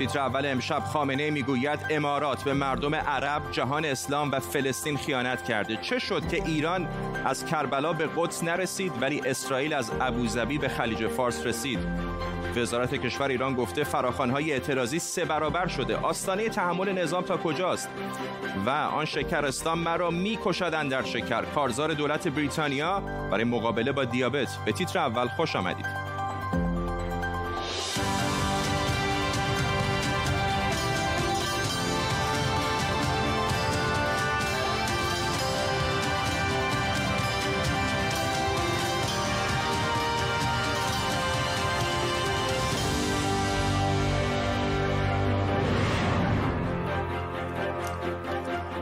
تیتر اول امشب خامنه می‌گوید امارات به مردم عرب، جهان اسلام و فلسطین خیانت کرده. چه شد که ایران از کربلا به قدس نرسید ولی اسرائیل از ابوظبی به خلیج فارس رسید؟ وزارت کشور ایران گفته فراخوانهای اعتراضی سه برابر شده. آستانه تحمل نظام تا کجاست؟ و آن شکرستان مرا می‌کشد در شکر. کارزار دولت بریتانیا برای مقابله با دیابت. به تیتر اول خوش آمدید.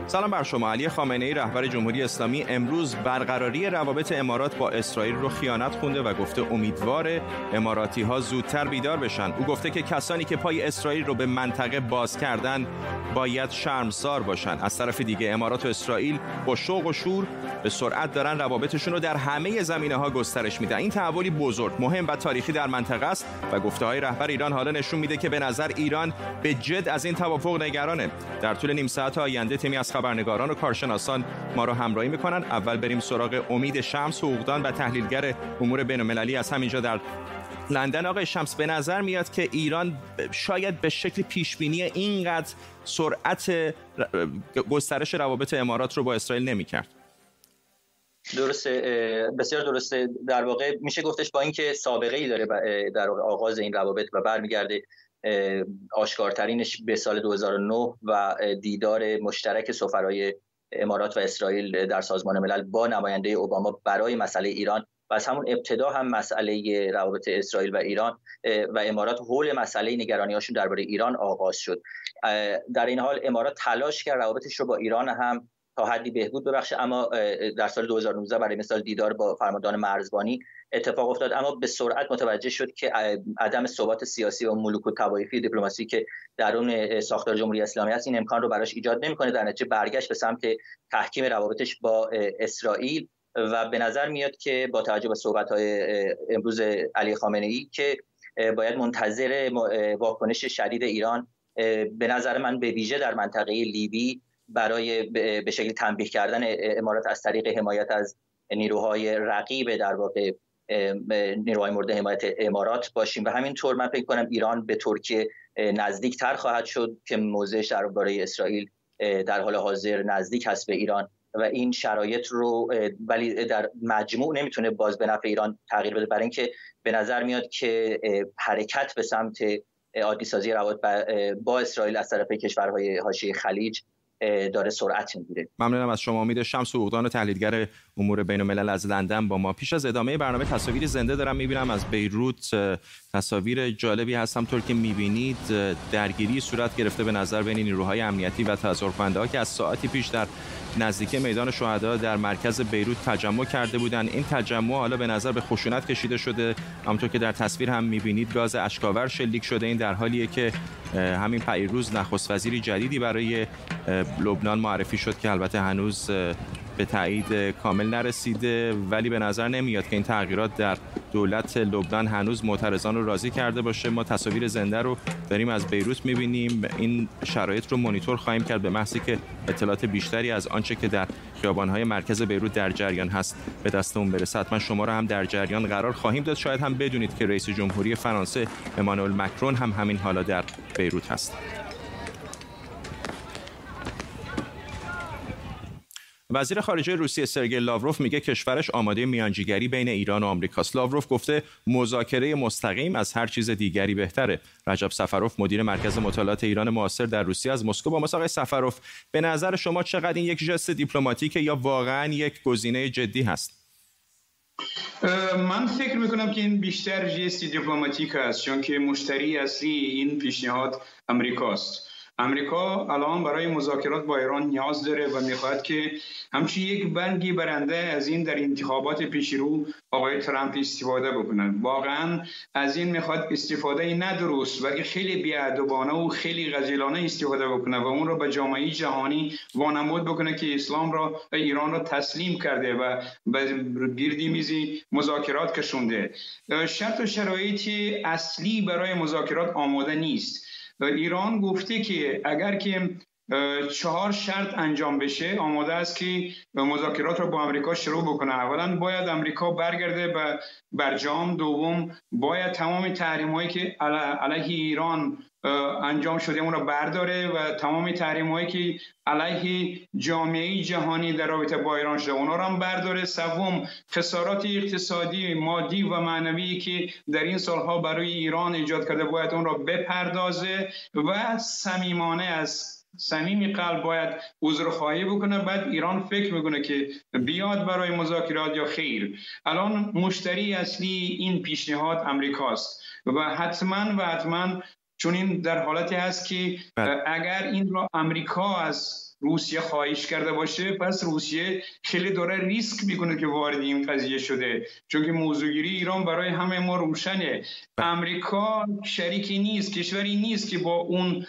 سلام بر شما. علی خامنه ای رهبر جمهوری اسلامی امروز برقراری روابط امارات با اسرائیل رو خیانت خونده و گفته امیدوار اماراتی ها زودتر بیدار بشن. او گفته که کسانی که پای اسرائیل رو به منطقه باز کردن باید شرمسار باشن. از طرف دیگه امارات و اسرائیل با شوق و شور به سرعت دارن روابطشون رو در همه زمینه ها گسترش میدن. این تحولی بزرگ مهم و تاریخی در منطقه است و گفته های رهبر ایران حالا نشون میده که به نظر ایران به جد از این توافق نگرانه. در طول نیم ساعت آینده تیمی از خبرنگاران و کارشناسان ما رو همراهی می‌کنن اول بریم سراغ امید شمس حقوقدان و تحلیلگر امور بین از همینجا در لندن. آقای شمس به نظر میاد که ایران شاید به شکل پیشبینی اینقدر سرعت گسترش روابط امارات رو با اسرائیل نمی‌کرد؟ درسته بسیار درسته. در واقع میشه گفتش با اینکه سابقه ای داره در آغاز این روابط و برمیگرده آشکارترینش به سال 2009 و دیدار مشترک سفرای امارات و اسرائیل در سازمان ملل با نماینده اوباما برای مسئله ایران و از همون ابتدا هم مسئله روابط اسرائیل و ایران و امارات حول مسئله نگرانی هاشون درباره ایران آغاز شد. در این حال امارات تلاش کرد روابطش رو با ایران هم تا حدی بهبود ببخشه اما در سال 2019 برای مثال دیدار با فرماندهان مرزبانی اتفاق افتاد. اما به سرعت متوجه شد که عدم ثبات سیاسی و ملوک و توایفی دیپلماسی که درون ساختار جمهوری اسلامی است این امکان رو براش ایجاد نمی‌کنه. در نتیجه برگشت به سمت تحکیم روابطش با اسرائیل و به نظر میاد که با توجه به صحبت های امروز علی خامنه ای که باید منتظر واکنش شدید ایران به نظر من به ویژه در منطقه لیبی برای به شکل تنبیه کردن امارات از طریق حمایت از نیروهای رقیب در واقع نیروهای مورد حمایت امارات باشیم. و همینطور من فکر کنم ایران به ترکیه نزدیکتر خواهد شد که موضعش درباره اسرائیل در حال حاضر نزدیک هست به ایران. و این شرایط رو ولی در مجموع نمی‌تونه باز به نفع ایران تغییر بده. برای اینکه به نظر میاد که حرکت به سمت عادی سازی روابط با اسرائیل از طرف کشورهای حاشیه خلیج داره سرعت می‌گیره. ممنونم از شما. امید شمس اوغدان و تحلیلگر امور بین الملل از لندن با ما. پیش از ادامه برنامه تصاویر زنده دارم. می‌بینم از بیروت تصاویر جالبی هست همطور که می‌بینید درگیری صورت گرفته به نظر بین نیروهای امنیتی و تظاهر ها که از ساعتی پیش در نزدیکی میدان شهدا در مرکز بیروت تجمع کرده بودند این تجمع حالا به نظر به خشونت کشیده شده. همونطور که در تصویر هم می‌بینید گاز اشکاور شلیک شده. این در حالیه که همین پیروز نخست وزیری جدیدی برای لبنان معرفی شد که البته هنوز به تایید کامل نرسیده. ولی به نظر نمیاد که این تغییرات در دولت لبنان هنوز معترضان رو راضی کرده باشه. ما تصاویر زنده رو داریم از بیروت می‌بینیم. این شرایط رو مانیتور خواهیم کرد به محضی که اطلاعات بیشتری از آنچه که در خیابانهای مرکز بیروت در جریان هست به دستمون برسه. حتما شما رو هم در جریان قرار خواهیم داد. شاید هم بدونید که رئیس جمهوری فرانسه امانوئل مکرون هم همین حالا در بیروت هست. وزیر خارجه روسیه سرگئی لاوروف میگه کشورش آماده میانجیگری بین ایران و آمریکاست. لاوروف گفته مذاکره مستقیم از هر چیز دیگری بهتره. رجب سفروف مدیر مرکز مطالعات ایران معاصر در روسیه از مسکو با مساقه سفروف به نظر شما چقدر این یک ژست دیپلماتیک یا واقعا یک گزینه جدی هست؟ من فکر می‌کنم که این بیشتر جست دیپلماتیک است چون که مشتری اصلی این پیشنهاد امریکاست امریکا الان برای مذاکرات با ایران نیاز داره و می‌خواهد که همچی یک بنگی برنده از این در انتخابات پیش رو آقای ترامپ استفاده بکنند واقعا از این می‌خواد استفاده ندرست و خیلی بیادبانه و خیلی غزیلانه استفاده بکنه و اون رو به جامعه جهانی وانمود بکنه که اسلام را ایران را تسلیم کرده و به گردی میزی مذاکرات کشونده. شرط و شرایطی اصلی برای مذاکرات آماده نیست. ایران گفته که اگر که چهار شرط انجام بشه آماده است که مذاکرات رو با امریکا شروع بکنه. اولا باید امریکا برگرده به برجام دوم باید تمام تحریم هایی که علیه ایران انجام شده اون رو برداره و تمام تحریم هایی که علیه جامعه جهانی در رابطه با ایران شده اونا رو هم برداره. سوم خسارات اقتصادی مادی و معنوی که در این سالها برای ایران ایجاد کرده باید اون را بپردازه و صمیمانه از صمیم قلب باید خواهی بکنه. بعد ایران فکر می‌کنه که بیاد برای مذاکرات یا خیر. الان مشتری اصلی این پیشنهاد امریکاست و حتما و حتما چون این در حالتی هست که بله. اگر این را امریکا از روسیه خواهش کرده باشه پس روسیه خیلی داره ریسک می‌کنه که وارد این قضیه شده. چون که موضوعگیری ایران برای همه ما روشنه. بله. امریکا شریکی نیست کشوری نیست که با اون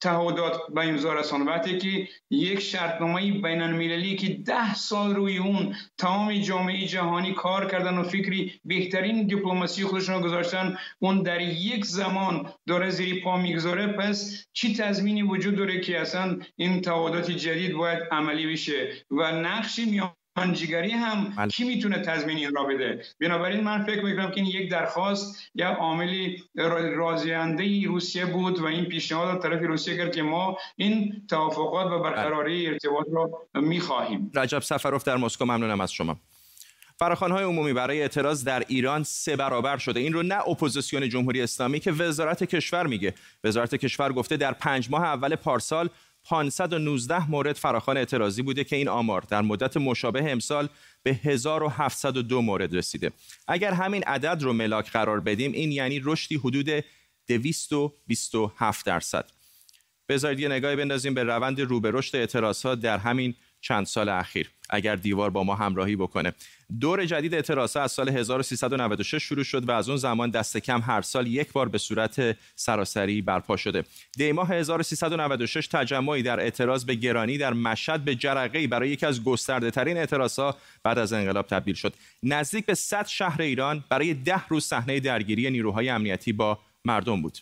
تعهدات به امضا رسان وقتی که یک شرطنامه بین المللی که ده سال روی اون تمام جامعه جهانی کار کردن و فکری بهترین دیپلماسی خودشون گذاشتن اون در یک زمان داره زیر پا می‌گذاره پس چی تضمینی وجود داره که اصلا این تعهدات جدید باید عملی بشه و نقشی میان جگری هم بله. کی می‌تونه تضمین این را بده؟ بنابراین من فکر می‌کنم که این یک درخواست یا عاملی راضینده روسیه بود و این پیشنهاد طرف روسیه کرد که ما این توافقات و برقراری بله. ارتباط را می‌خواهیم. رجب سفروف در مسکو ممنونم از شما. های عمومی برای اعتراض در ایران سه برابر شده. این رو نه اپوزیسیون جمهوری اسلامی که وزارت کشور میگه. وزارت کشور گفته در پنج ماه اول پارسال 519 مورد فراخوان اعتراضی بوده که این آمار در مدت مشابه امسال به 1702 مورد رسیده. اگر همین عدد رو ملاک قرار بدیم این یعنی رشدی حدود 227 درصد. بذارید یه نگاهی بندازیم به روند رو به رشد اعتراضات در همین چند سال اخیر اگر دیوار با ما همراهی بکنه. دور جدید اعتراضات از سال 1396 شروع شد و از اون زمان دست کم هر سال یک بار به صورت سراسری برپا شده. دیماه 1396 تجمعی در اعتراض به گرانی در مشهد به جرقه برای یکی از گسترده ترین اعتراضات بعد از انقلاب تبدیل شد. نزدیک به 100 شهر ایران برای ده روز صحنه درگیری نیروهای امنیتی با مردم بود.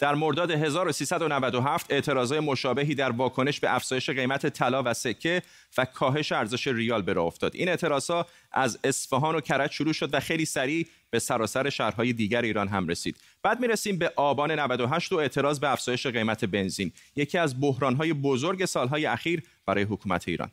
در مرداد 1397 اعتراضای مشابهی در واکنش به افزایش قیمت طلا و سکه و کاهش ارزش ریال به راه افتاد. این اعتراضها از اصفهان و کرج شروع شد و خیلی سریع به سراسر شهرهای دیگر ایران هم رسید. بعد می‌رسیم به آبان 98 و اعتراض به افزایش قیمت بنزین یکی از بحرانهای بزرگ سالهای اخیر برای حکومت ایران.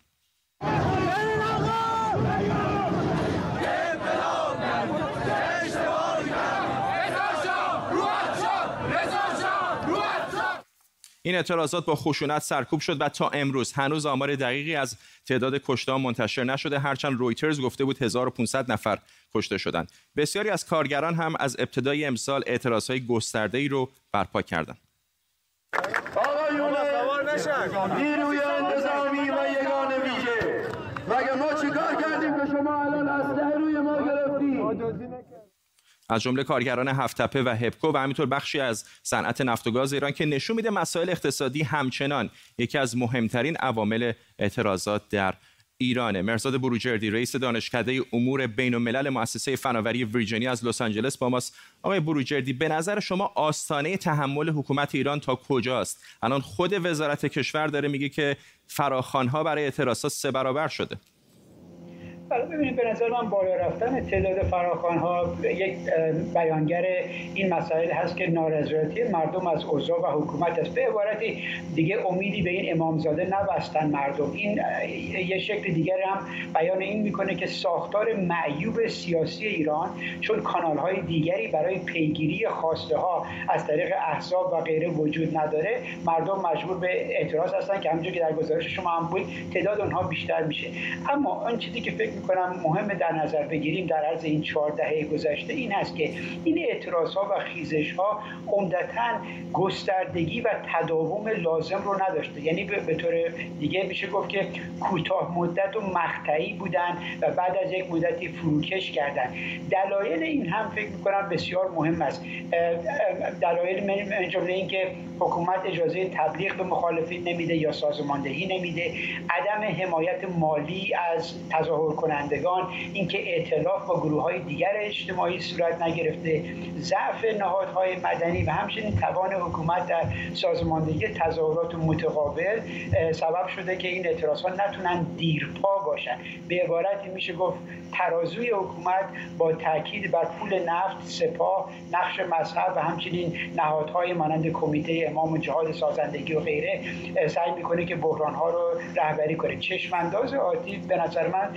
این اعتراضات با خشونت سرکوب شد و تا امروز هنوز آمار دقیقی از تعداد کشته منتشر نشده. هرچند رویترز گفته بود 1500 نفر کشته شدند. بسیاری از کارگران هم از ابتدای امسال اعتراضهای گسترده‌ای رو برپا کردند نیروی انتظامی و یگان ویژه مگه ما چیکار کردیم که شما الان اسلحه روی ما گرفتید از جمله کارگران هفتپه و هپکو و همینطور بخشی از صنعت نفت و گاز ایران که نشون میده مسائل اقتصادی همچنان یکی از مهمترین عوامل اعتراضات در ایرانه. مرزاد بروجردی رئیس دانشکده امور بین الملل مؤسسه فناوری ویرجینیا از لس آنجلس با ماست. آقای بروجردی به نظر شما آستانه تحمل حکومت ایران تا کجاست؟ الان خود وزارت کشور داره میگه که فراخوانها برای اعتراضات سه برابر شده. حالا ببینید به نظر من بالا رفتن تعداد فراخوان ها یک بیانگر این مسائل هست که نارضایتی مردم از اوضاع و حکومت است. به عبارتی دیگه امیدی به این امامزاده نبستن مردم. این یه شکل دیگر هم بیان این می‌کنه که ساختار معیوب سیاسی ایران چون کانال های دیگری برای پیگیری خواسته ها از طریق احزاب و غیره وجود نداره مردم مجبور به اعتراض هستن که همونجور که در گزارش شما هم بود تعداد اونها بیشتر میشه. اما آن چیزی که فکر می‌کنم. مهم در نظر بگیریم در عرض این چهار دهه گذشته این هست که این اعتراض ها و خیزش ها عمدتا گستردگی و تداوم لازم رو نداشته. یعنی به طور دیگه میشه گفت که کوتاه مدت و مقطعی بودن و بعد از یک مدتی فروکش کردن. دلایل این هم فکر می‌کنم بسیار مهم است. دلایل من جمله اینکه حکومت اجازه تبلیغ به مخالفین نمیده یا سازماندهی نمیده. عدم حمایت مالی از تظاهر کنندگان اینکه ائتلاف با گروه های دیگر اجتماعی صورت نگرفته ضعف نهادهای مدنی و همچنین توان حکومت در سازماندهی تظاهرات متقابل سبب شده که این اعتراض ها نتونن دیرپا باشن. به عبارتی میشه گفت ترازوی حکومت با تاکید بر پول نفت سپاه نقش مذهب و همچنین نهادهای مانند کمیته امام و جهاد سازندگی و غیره سعی می‌کنه که بحران ها رو رهبری کنه. چشمانداز آتی به نظر من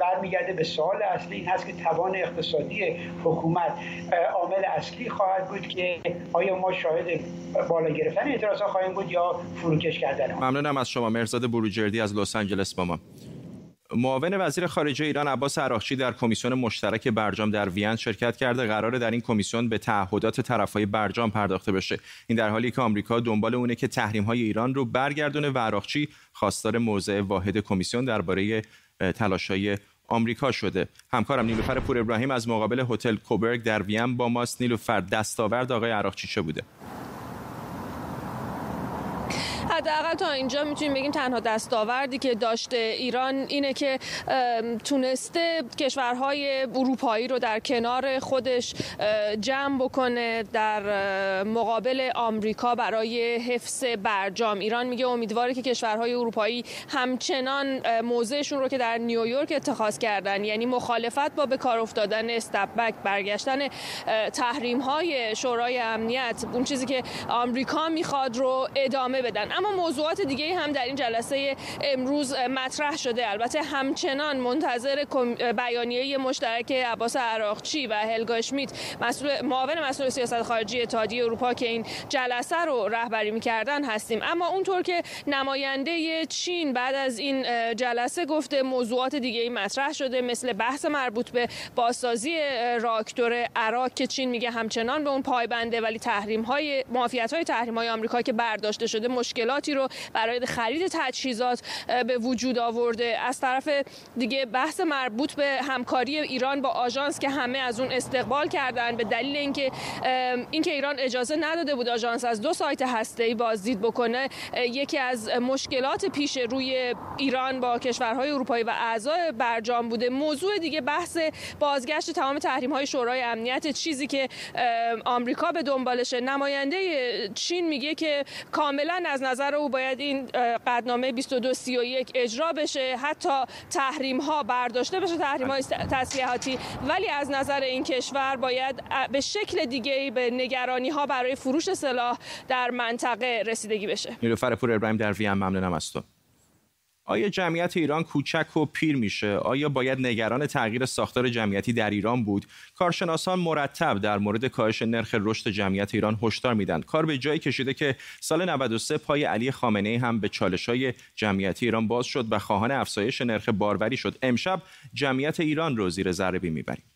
برمیگرده به سوال اصلی این هست که توان اقتصادی حکومت عامل اصلی خواهد بود که آیا ما شاهد بالا گرفتن اعتراض خواهیم بود یا فروکش کردن ممنونم از شما. مرزاد بروجردی از لس آنجلس با ما. معاون وزیر خارجه ایران عباس عراقچی در کمیسیون مشترک برجام در وین شرکت کرده قرار در این کمیسیون به تعهدات طرفهای برجام پرداخته بشه. این در حالی که آمریکا دنبال اونه که تحریم های ایران رو برگردونه و عراقچی خواستار موضع واحد کمیسیون درباره تلاشهای آمریکا شده. همکارم نیلوفر پور ابراهیم از مقابل هتل کوبرگ در وین با ماست. نیلوفر دستاورد آقای عراقچی چه بوده؟ حداقل تا اینجا می‌تونیم بگیم تنها دستاوردی که داشته ایران اینه که تونسته کشورهای اروپایی رو در کنار خودش جمع بکنه در مقابل آمریکا برای حفظ برجام. ایران میگه امیدواره که کشورهای اروپایی همچنان موضعشون رو که در نیویورک اتخاذ کردن یعنی مخالفت با به کار افتادن استپبک برگشتن تحریم های شورای امنیت اون چیزی که آمریکا می‌خواد رو ادامه بدن. اما موضوعات دیگه هم در این جلسه امروز مطرح شده. البته همچنان منتظر بیانیه مشترک عباس عراقچی و هلگا اشمیت مسئول معاون مسئول سیاست خارجی اتحادیه اروپا که این جلسه رو رهبری می‌کردن هستیم. اما اونطور که نماینده چین بعد از این جلسه گفته موضوعات دیگه ای مطرح شده مثل بحث مربوط به بازسازی راکتور عراق که چین میگه همچنان به اون پایبنده ولی تحریم های معافیت های تحریم های آمریکا که برداشته شده مشکلاتی رو برای خرید تجهیزات به وجود آورده. از طرف دیگه بحث مربوط به همکاری ایران با آژانس که همه از اون استقبال کردن به دلیل اینکه اینکه ایران اجازه نداده بود آژانس از دو سایت هسته‌ای بازدید بکنه یکی از مشکلات پیش روی ایران با کشورهای اروپایی و اعضای برجام بوده. موضوع دیگه بحث بازگشت تمام تحریم های شورای امنیت چیزی که آمریکا به دنبالشه. نماینده چین میگه که کاملا از نظر او باید این قدنامه 2231 اجرا بشه. حتی تحریم ها برداشته بشه تحریم های تسلیحاتی ولی از نظر این کشور باید به شکل دیگه به نگرانی ها برای فروش سلاح در منطقه رسیدگی بشه. نیلوفر پور ابراهیم در وین ممنونم از تو. آیا جمعیت ایران کوچک و پیر میشه؟ آیا باید نگران تغییر ساختار جمعیتی در ایران بود؟ کارشناسان مرتب در مورد کاهش نرخ رشد جمعیت ایران هشدار میدن. کار به جایی کشیده که سال 93 پای علی خامنه ای هم به چالش های جمعیتی ایران باز شد و خواهان افزایش نرخ باروری شد. امشب جمعیت ایران رو زیر ذره بین می‌بریم.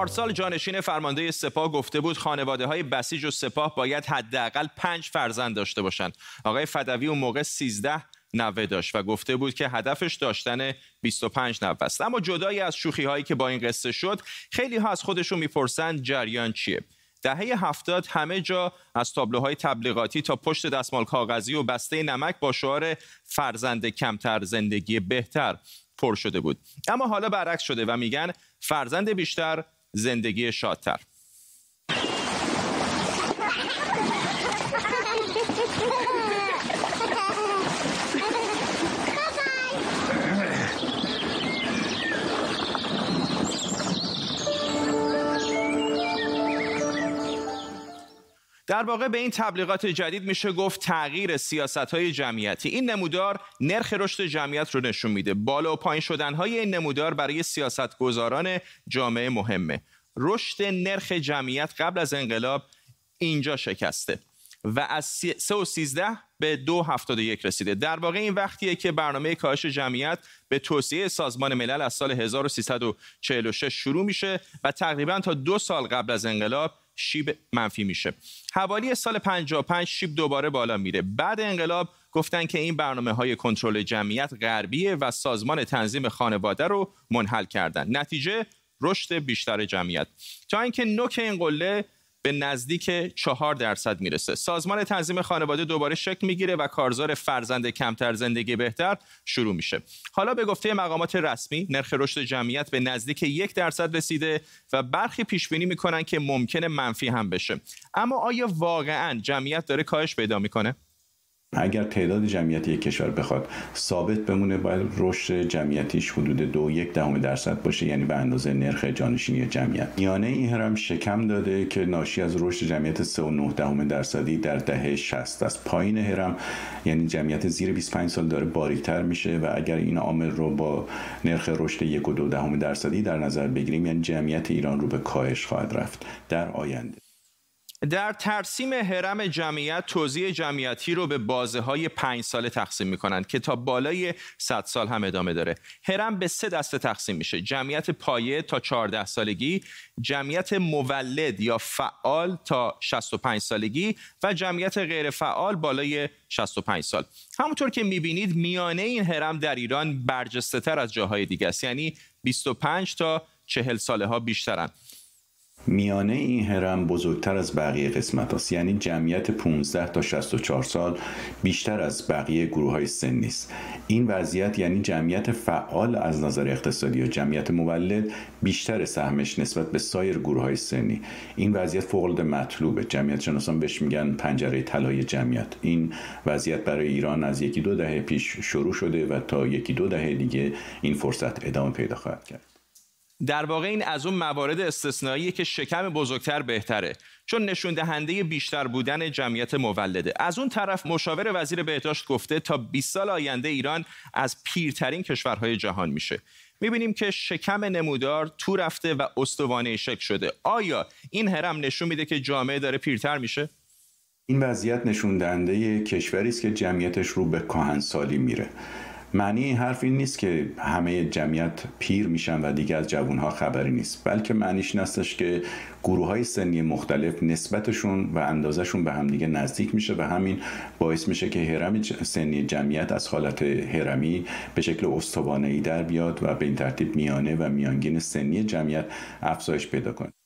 پارسال جانشین فرمانده سپاه گفته بود خانواده های بسیج و سپاه باید حداقل پنج فرزند داشته باشند. آقای فدوی اون موقع 13 نوه داشت و گفته بود که هدفش داشتن 25 نوه است. اما جدایی از شوخی هایی که با این قصه شد خیلی ها از خودشون می‌پرسند جریان چیه. دهه هفتاد همه جا از تابلوهای تبلیغاتی تا پشت دستمال کاغذی و بسته نمک با شعار فرزند کمتر زندگی بهتر پر شده بود. اما حالا برعکس شده و میگن فرزند بیشتر زندگی شادتر. در واقع به این تبلیغات جدید میشه گفت تغییر سیاست های جمعیتی. این نمودار نرخ رشد جمعیت رو نشون میده. بالا و پایین شدن های این نمودار برای سیاستگزاران جامعه مهمه. رشد نرخ جمعیت قبل از انقلاب اینجا شکسته و از 3 و 13 به 2.71 رسیده. در واقع این وقتیه که برنامه کاهش جمعیت به توصیه سازمان ملل از سال 1346 شروع میشه و تقریبا تا دو سال قبل از انقلاب شیب منفی میشه. حوالی سال 55 شیب دوباره بالا میره. بعد انقلاب گفتن که این برنامه های کنترل جمعیت غربیه و سازمان تنظیم خانواده رو منحل کردن. نتیجه رشد بیشتر جمعیت. تا اینکه نوک این قله به نزدیک چهار درصد می‌رسه. سازمان تنظیم خانواده دوباره شکل می‌گیره و کارزار فرزند کمتر زندگی بهتر شروع میشه. حالا به گفته مقامات رسمی نرخ رشد جمعیت به نزدیک یک درصد رسیده و برخی پیش بینی می‌کنن که ممکنه منفی هم بشه. اما آیا واقعا جمعیت داره کاهش پیدا می‌کنه؟ اگر تعداد جمعیت یک کشور بخواد ثابت بمونه باید رشد جمعیتیش حدود دو یک دهم درصد باشه یعنی به اندازه نرخ جانشینی جمعیت. میانه این هرم شکم داده که ناشی از رشد جمعیت 3.9 دهم درصدی در دهه 60 است پایین هرم یعنی جمعیت زیر 25 سال داره باریکتر میشه و اگر این عامل رو با نرخ رشد یک و دو دهم درصدی در نظر بگیریم یعنی جمعیت ایران رو به کاهش خواهد رفت در آینده. در ترسیم حرم جمعیت توزیع جمعیتی رو به بازه های پنج ساله تقسیم می کنند که تا بالای 100 سال هم ادامه داره. حرم به سه دسته تقسیم میشه. جمعیت پایه تا 14 سالگی جمعیت مولد یا فعال تا 65 سالگی و جمعیت غیر فعال بالای 65 سال. همونطور که می‌بینید میانه این حرم در ایران برجسته تر از جاهای دیگه است. یعنی 25 تا 40 ساله ها بیشترن. میانه این هرم بزرگتر از بقیه قسمت است. یعنی جمعیت 15 تا 64 سال بیشتر از بقیه گروه های سنی است. این وضعیت یعنی جمعیت فعال از نظر اقتصادی و جمعیت مولد بیشتر سهمش نسبت به سایر گروه های سنی. این وضعیت فوق العاده مطلوبه. جمعیت شناسان بهش میگن پنجره طلای جمعیت. این وضعیت برای ایران از یکی دو دهه پیش شروع شده و تا یکی دو دهه دیگه این فرصت ادامه پیدا خواهد کرد. در واقع این از اون موارد استثنایی که شکم بزرگتر بهتره چون نشون دهنده بیشتر بودن جمعیت مولده. از اون طرف مشاور وزیر بهداشت گفته تا 20 سال آینده ایران از پیرترین کشورهای جهان میشه. می‌بینیم که شکم نمودار تو رفته و استوانه شکل شده. آیا این هرم نشون میده که جامعه داره پیرتر میشه؟ این وضعیت نشون دهنده کشوری است که جمعیتش رو به کهنسالی میره. معنی حرف این نیست که همه جمعیت پیر میشن و دیگه از جوانها خبری نیست بلکه معنیش نستش که گروه های سنی مختلف نسبتشون و اندازشون به همدیگه نزدیک میشه و همین باعث میشه که هرم سنی جمعیت از حالت هرمی به شکل استوانه در بیاد و به این ترتیب میانه و میانگین سنی جمعیت افزایش پیدا کنه.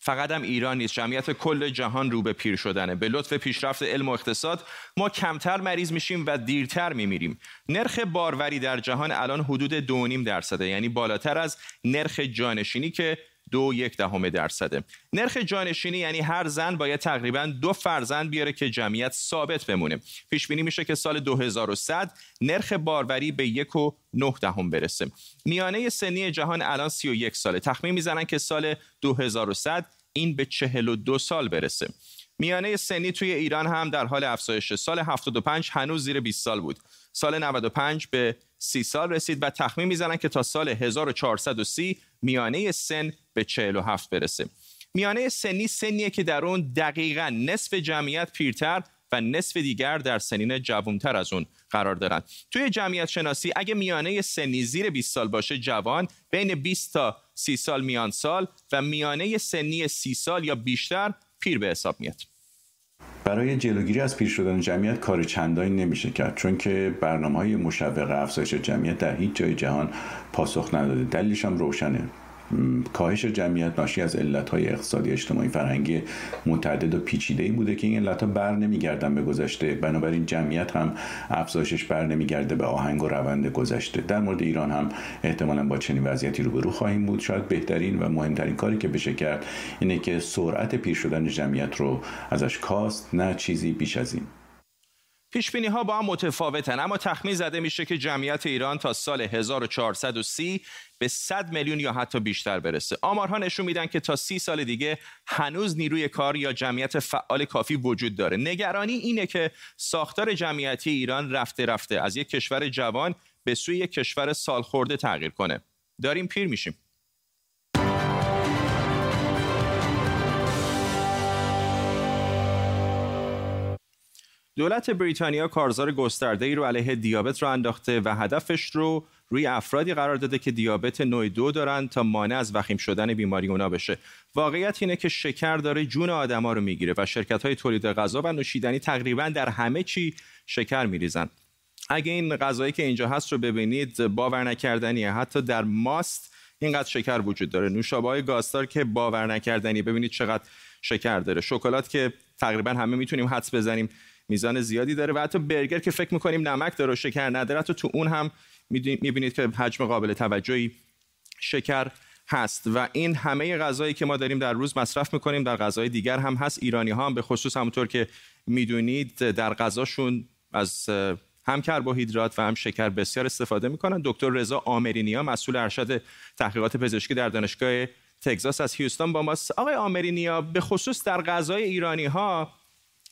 فقط هم ایران نیست. جمعیت کل جهان رو به پیر شدنه. به لطف پیشرفت علم و اقتصاد ما کمتر مریض میشیم و دیرتر میمیریم. نرخ باروری در جهان الان حدود دو نیم درصده یعنی بالاتر از نرخ جانشینی که دو یک دهم درصده. نرخ جانشینی یعنی هر زن باید تقریبا دو فرزند بیاره که جمعیت ثابت بمونه. پیش بینی میشه که سال 2100 نرخ باروری به یک و نه دهم برسه. میانه سنی جهان الان 31 ساله. تخمین می‌زنن که سال 2100 این به 42 سال برسه. میانه سنی توی ایران هم در حال افزایش. سال 75 هنوز زیر 20 سال بود. سال 95 به 30 سال رسید و تخمین می‌زنن که تا سال 1430 میانه سن به 47 برسه. میانه سنی سنیه که در اون دقیقا نصف جمعیت پیرتر و نصف دیگر در سنین جوانتر از اون قرار دارند توی جمعیت شناسی اگه میانه سنی زیر 20 سال باشه جوان بین 20 تا 30 سال میان سال و میانه سنی 30 سال یا بیشتر پیر به حساب میاد. برای جلوگیری از پیر شدن جمعیت کار چندانی نمیشه کرد چون که برنامه های مشوق افزایش جمعیت در هیچ جای جهان پاسخ نداده. دلیلش هم روشنه. کاهش جمعیت ناشی از علتهای اقتصادی اجتماعی فرهنگی متعدد و پیچیده ای بوده که این علتها بر نمیگردن به گذشته. بنابراین جمعیت هم افزایشش بر نمیگرده به آهنگ و روند گذشته. در مورد ایران هم احتمالا با چنین وضعیتی روبرو خواهیم بود. شاید بهترین و مهمترین کاری که بشه کرد اینه که سرعت پیر شدن جمعیت رو ازش کاست نه چیزی بیش از این. پیش بینی ها با هم متفاوتن اما تخمین زده میشه که جمعیت ایران تا سال 1430 به 100 میلیون یا حتی بیشتر برسه. آمارها نشون میدن که تا 30 سال دیگه هنوز نیروی کار یا جمعیت فعال کافی وجود داره. نگرانی اینه که ساختار جمعیتی ایران رفته رفته از یک کشور جوان به سوی یک کشور سالخورده تغییر کنه. داریم پیر میشیم. دولت بریتانیا کارزار گسترده ای رو علیه دیابت رو انداخته و هدفش رو روی افرادی قرار داده که دیابت نوع دو دارن تا مانع از وخیم شدن بیماری اونا بشه. واقعیت اینه که شکر داره جون آدما رو می‌گیره و شرکت های تولید غذا و نوشیدنی تقریبا در همه چی شکر میریزن. اگه این غذایی که اینجا هست رو ببینید باور نکردنیه. حتی در ماست اینقدر شکر وجود داره. نوشابه های گاستار که باور نکردنی ببینید چقدر شکر داره. شکلات که تقریبا همه می‌تونیم حدس بزنیم. میزان زیادی داره و حتی برگر که فکر می‌کنیم نمک داره و شکر نداره تو اون هم می‌بینید که حجم قابل توجهی شکر هست. و این همه غذایی که ما داریم در روز مصرف می‌کنیم در غذای دیگر هم هست. ایرانی ها هم به خصوص همونطور که می‌دونید در غذاشون از هم کربوهیدرات و هم شکر بسیار استفاده می‌کنن. دکتر رضا آمرینیا مسئول ارشد تحقیقات پزشکی در دانشگاه تگزاس از هیوستون با ماست. آقای آمرینیا به خصوص در غذای ایرانی ها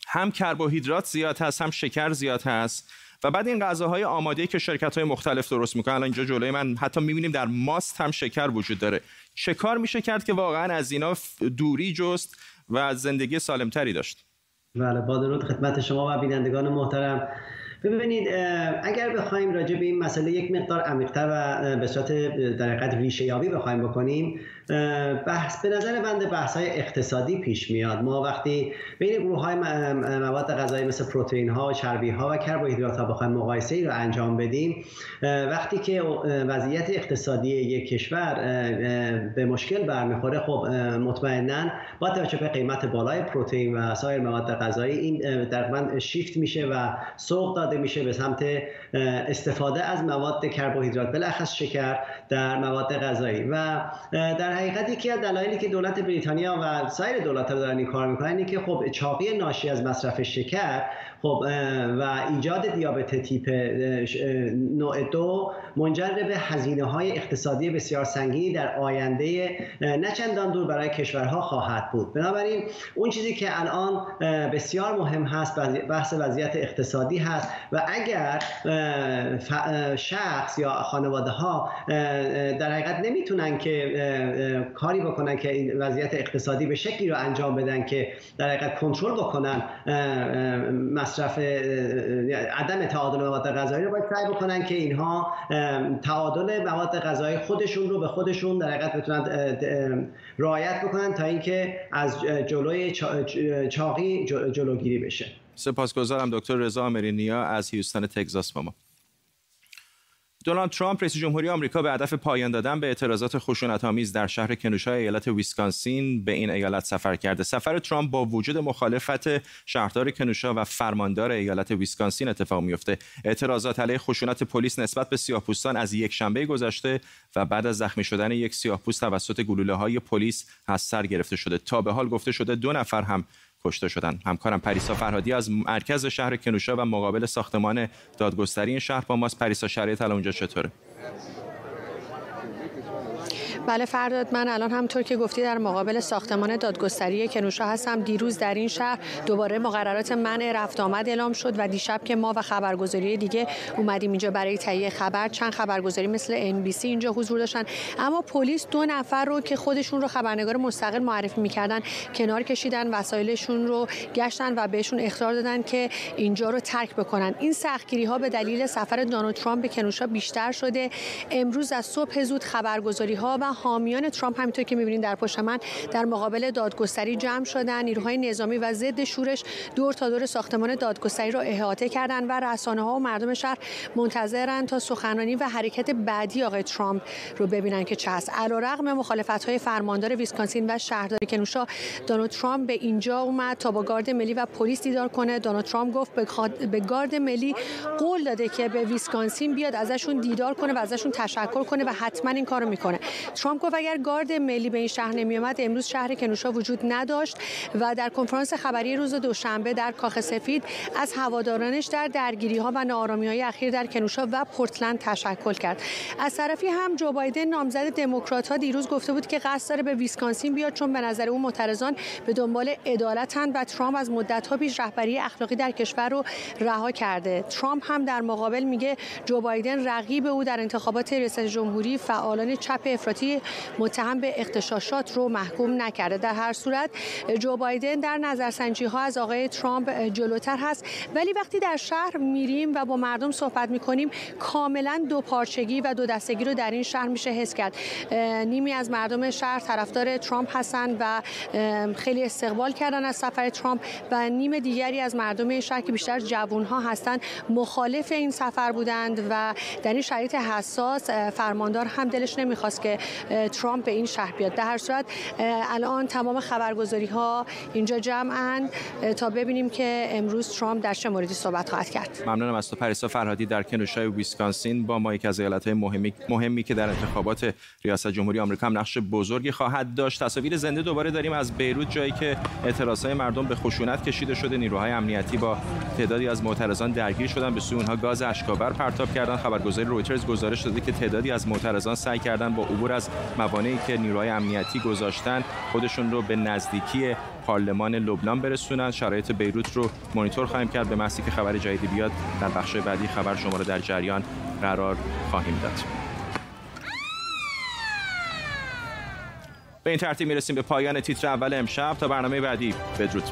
هم کربوهیدرات زیاد هست هم شکر زیاد هست. و بعد این غذاهای آماده که شرکت های مختلف درست می‌کنن الان اینجا جلوی من حتی می‌بینیم در ماست هم شکر وجود داره. چه کار میشه کرد که واقعا از اینا دوری جست و زندگی سالمتری داشت؟ بله با درود خدمت شما و بینندگان محترم. ببینید اگر بخوایم راجع به این مسئله یک مقدار عمیق‌تر و به صورت در حقیقت ریشه یابی بخوایم بکنیم بحث به نظر بنده بحث های اقتصادی پیش میاد. ما وقتی بین گروه های مواد غذایی مثل پروتئین ها چربی ها و کربوهیدرات ها بخوایم مقایسه ای رو انجام بدیم وقتی که وضعیت اقتصادی یک کشور به مشکل برمیخوره خب مطمئنا با توجه به قیمت بالای پروتئین و سایر مواد غذایی این در شیفت میشه و سوق داده میشه به سمت استفاده از مواد کربوهیدرات بالاخص شکر در مواد غذایی. و در حقیقت یکی از دلایلی که دولت بریتانیا و سایر دولت‌ها دارن این کار می‌کنن اینه که خب چاقی ناشی از مصرف شکر خب و ایجاد دیابت تیپ نوع دو منجر به هزینه های اقتصادی بسیار سنگینی در آینده نه چندان دور برای کشورها خواهد بود. بنابراین اون چیزی که الان بسیار مهم هست بحث وضعیت اقتصادی هست و اگر شخص یا خانواده ها در حقیقت نمی‌تونن که کاری بکنن که این وضعیت اقتصادی به شکلی رو انجام بدن که در حقیقت کنترل بکنن مصرف عدم تعادل مواد غذایی رو باید سعی بکنن که اینها تعادل مواد غذایی خودشون رو به خودشون در حقیقت بتونن رعایت بکنن تا اینکه از جلوی چاقی جلوگیری بشه. سپاسگزارم دکتر رضا امرینیا از هیوستن تگزاس با ما. دونالد ترامپ رئیس جمهوری آمریکا به هدف پایان دادن به اعتراضات خشونت‌آمیز در شهر کنوشا ایالت ویسکانسین به این ایالت سفر کرده. سفر ترامپ با وجود مخالفت شهردار کنوشا و فرماندار ایالت ویسکانسین اتفاق میفته. اعتراضات علیه خشونت پلیس نسبت به سیاه‌پوستان از یک شنبه گذشته و بعد از زخمی شدن یک سیاه‌پوست توسط گلوله‌های پلیس از سر گرفته شده. تا به حال گفته شده دو نفر هم کشته شدن. همکارم پریسا فرهادی از مرکز شهر کنوشا و مقابل ساختمان دادگستری این شهر با ماست. پریسا شرایط الان اونجا چطوره؟ بله فرداد من الان همطور که گفتی در مقابل ساختمان دادگستری کنوشا هستم. دیروز در این شهر دوباره مقررات منع رفت آمد اعلام شد و دیشب که ما و خبرگزاری دیگه اومدیم اینجا برای تهیه خبر. چند خبرگزاری مثل NBC اینجا حضور داشتن. اما پلیس دو نفر رو که خودشون رو خبرنگار مستقل معرفی می‌کردن کنار کشیدن وسایلشون رو گشتن و بهشون اختار دادن که اینجا رو ترک بکنن. این سختگیری ها به دلیل سفر دونالد ترامپ به کنوشا بیشتر شده. امروز از صبح زود خبرگزاری ها و حامیان ترامپ همینطور که می‌بینید در پشت من در مقابل دادگستری جمع شدن. نیروهای نظامی و ضد شورش دور تا دور ساختمان دادگستری را احاطه کردن و رسانه ها و مردم شهر منتظرن تا سخنرانی و حرکت بعدی آقای ترامپ رو ببینن که چه هست. علیرغم مخالفت های فرماندار ویسکانسین و شهردار کنوشا دونالد ترامپ به اینجا اومد تا با گارد ملی و پلیس دیدار کنه. دونالد ترامپ گفت به گارد ملی قول داده که به ویسکانسین بیاد ازشون دیدار کنه و ازشون تشکر کنه و حتما این کارو می‌کنه. ترامپ گفت اگر گارد ملی به این شهر نمی آمد امروز شهر کنوشا وجود نداشت و در کنفرانس خبری روز دوشنبه در کاخ سفید از هوادارانش در درگیری ها و نارامی های اخیر در کنوشا و پورتلند تشکر کرد. از طرفی هم جو بایدن نامزد دموکرات ها دیروز گفته بود که قصد داره به ویسکانسین بیاد چون به نظر او معترضان به دنبال عدالتند و ترامپ از مدت ها پیش رهبری اخلاقی در کشور رو رها کرده. ترامپ هم در مقابل میگه جو بایدن رقیب او در انتخابات ریاست جمهوری فعالان چپ افراطی رئیسی متهم به اختشاشات رو محکوم نکرده. در هر صورت جو بایدن در نظرسنجی ها از آقای ترامپ جلوتر هست. ولی وقتی در شهر میریم و با مردم صحبت می‌کنیم کاملا دو پارچگی و دو دستگی رو در این شهر میشه حس کرد. نیمی از مردم شهر طرفدار ترامپ هستند و خیلی استقبال کردن از سفر ترامپ و نیم دیگری از مردم این شهر که بیشتر جوان ها هستند مخالف این سفر بودند و در این شرایط حساس فرماندار هم دلش نمی‌خواست که ترامپ به این شهر بیاد. در هر صورت الان تمام خبرگزاری ها اینجا جمعن. تا ببینیم که امروز ترامپ در چه موردی صحبت خواهد کرد. ممنونم از تو پریسا فرهادی در کنوشای ویسکانسین. با ما یک از ایالت‌های مهمی مهمی که در انتخابات ریاست جمهوری آمریکا هم نقش بزرگی خواهد داشت. تصاویر زنده دوباره داریم از بیروت جایی که اعتراضهای مردم به خشونت کشیده شده. نیروهای امنیتی با تعدادی از معترضان درگیر شدن. به سوی اونها گاز اشکاور پرتاب کردن. خبرگزاری رویترز گزارش داده که تعدادی از معترضان سعی کردن با عبور از موانعی که نیروهای امنیتی گذاشتن خودشون رو به نزدیکی پارلمان لبنان برسونن. شرایط بیروت رو مانیتور خواهیم کرد. به محضی که خبر جدیدی بیاد در بخش بعدی خبر شما رو در جریان قرار خواهیم داد. به این ترتیب می‌رسیم به پایان تیتر اول امشب. تا برنامه بعدی بدرود.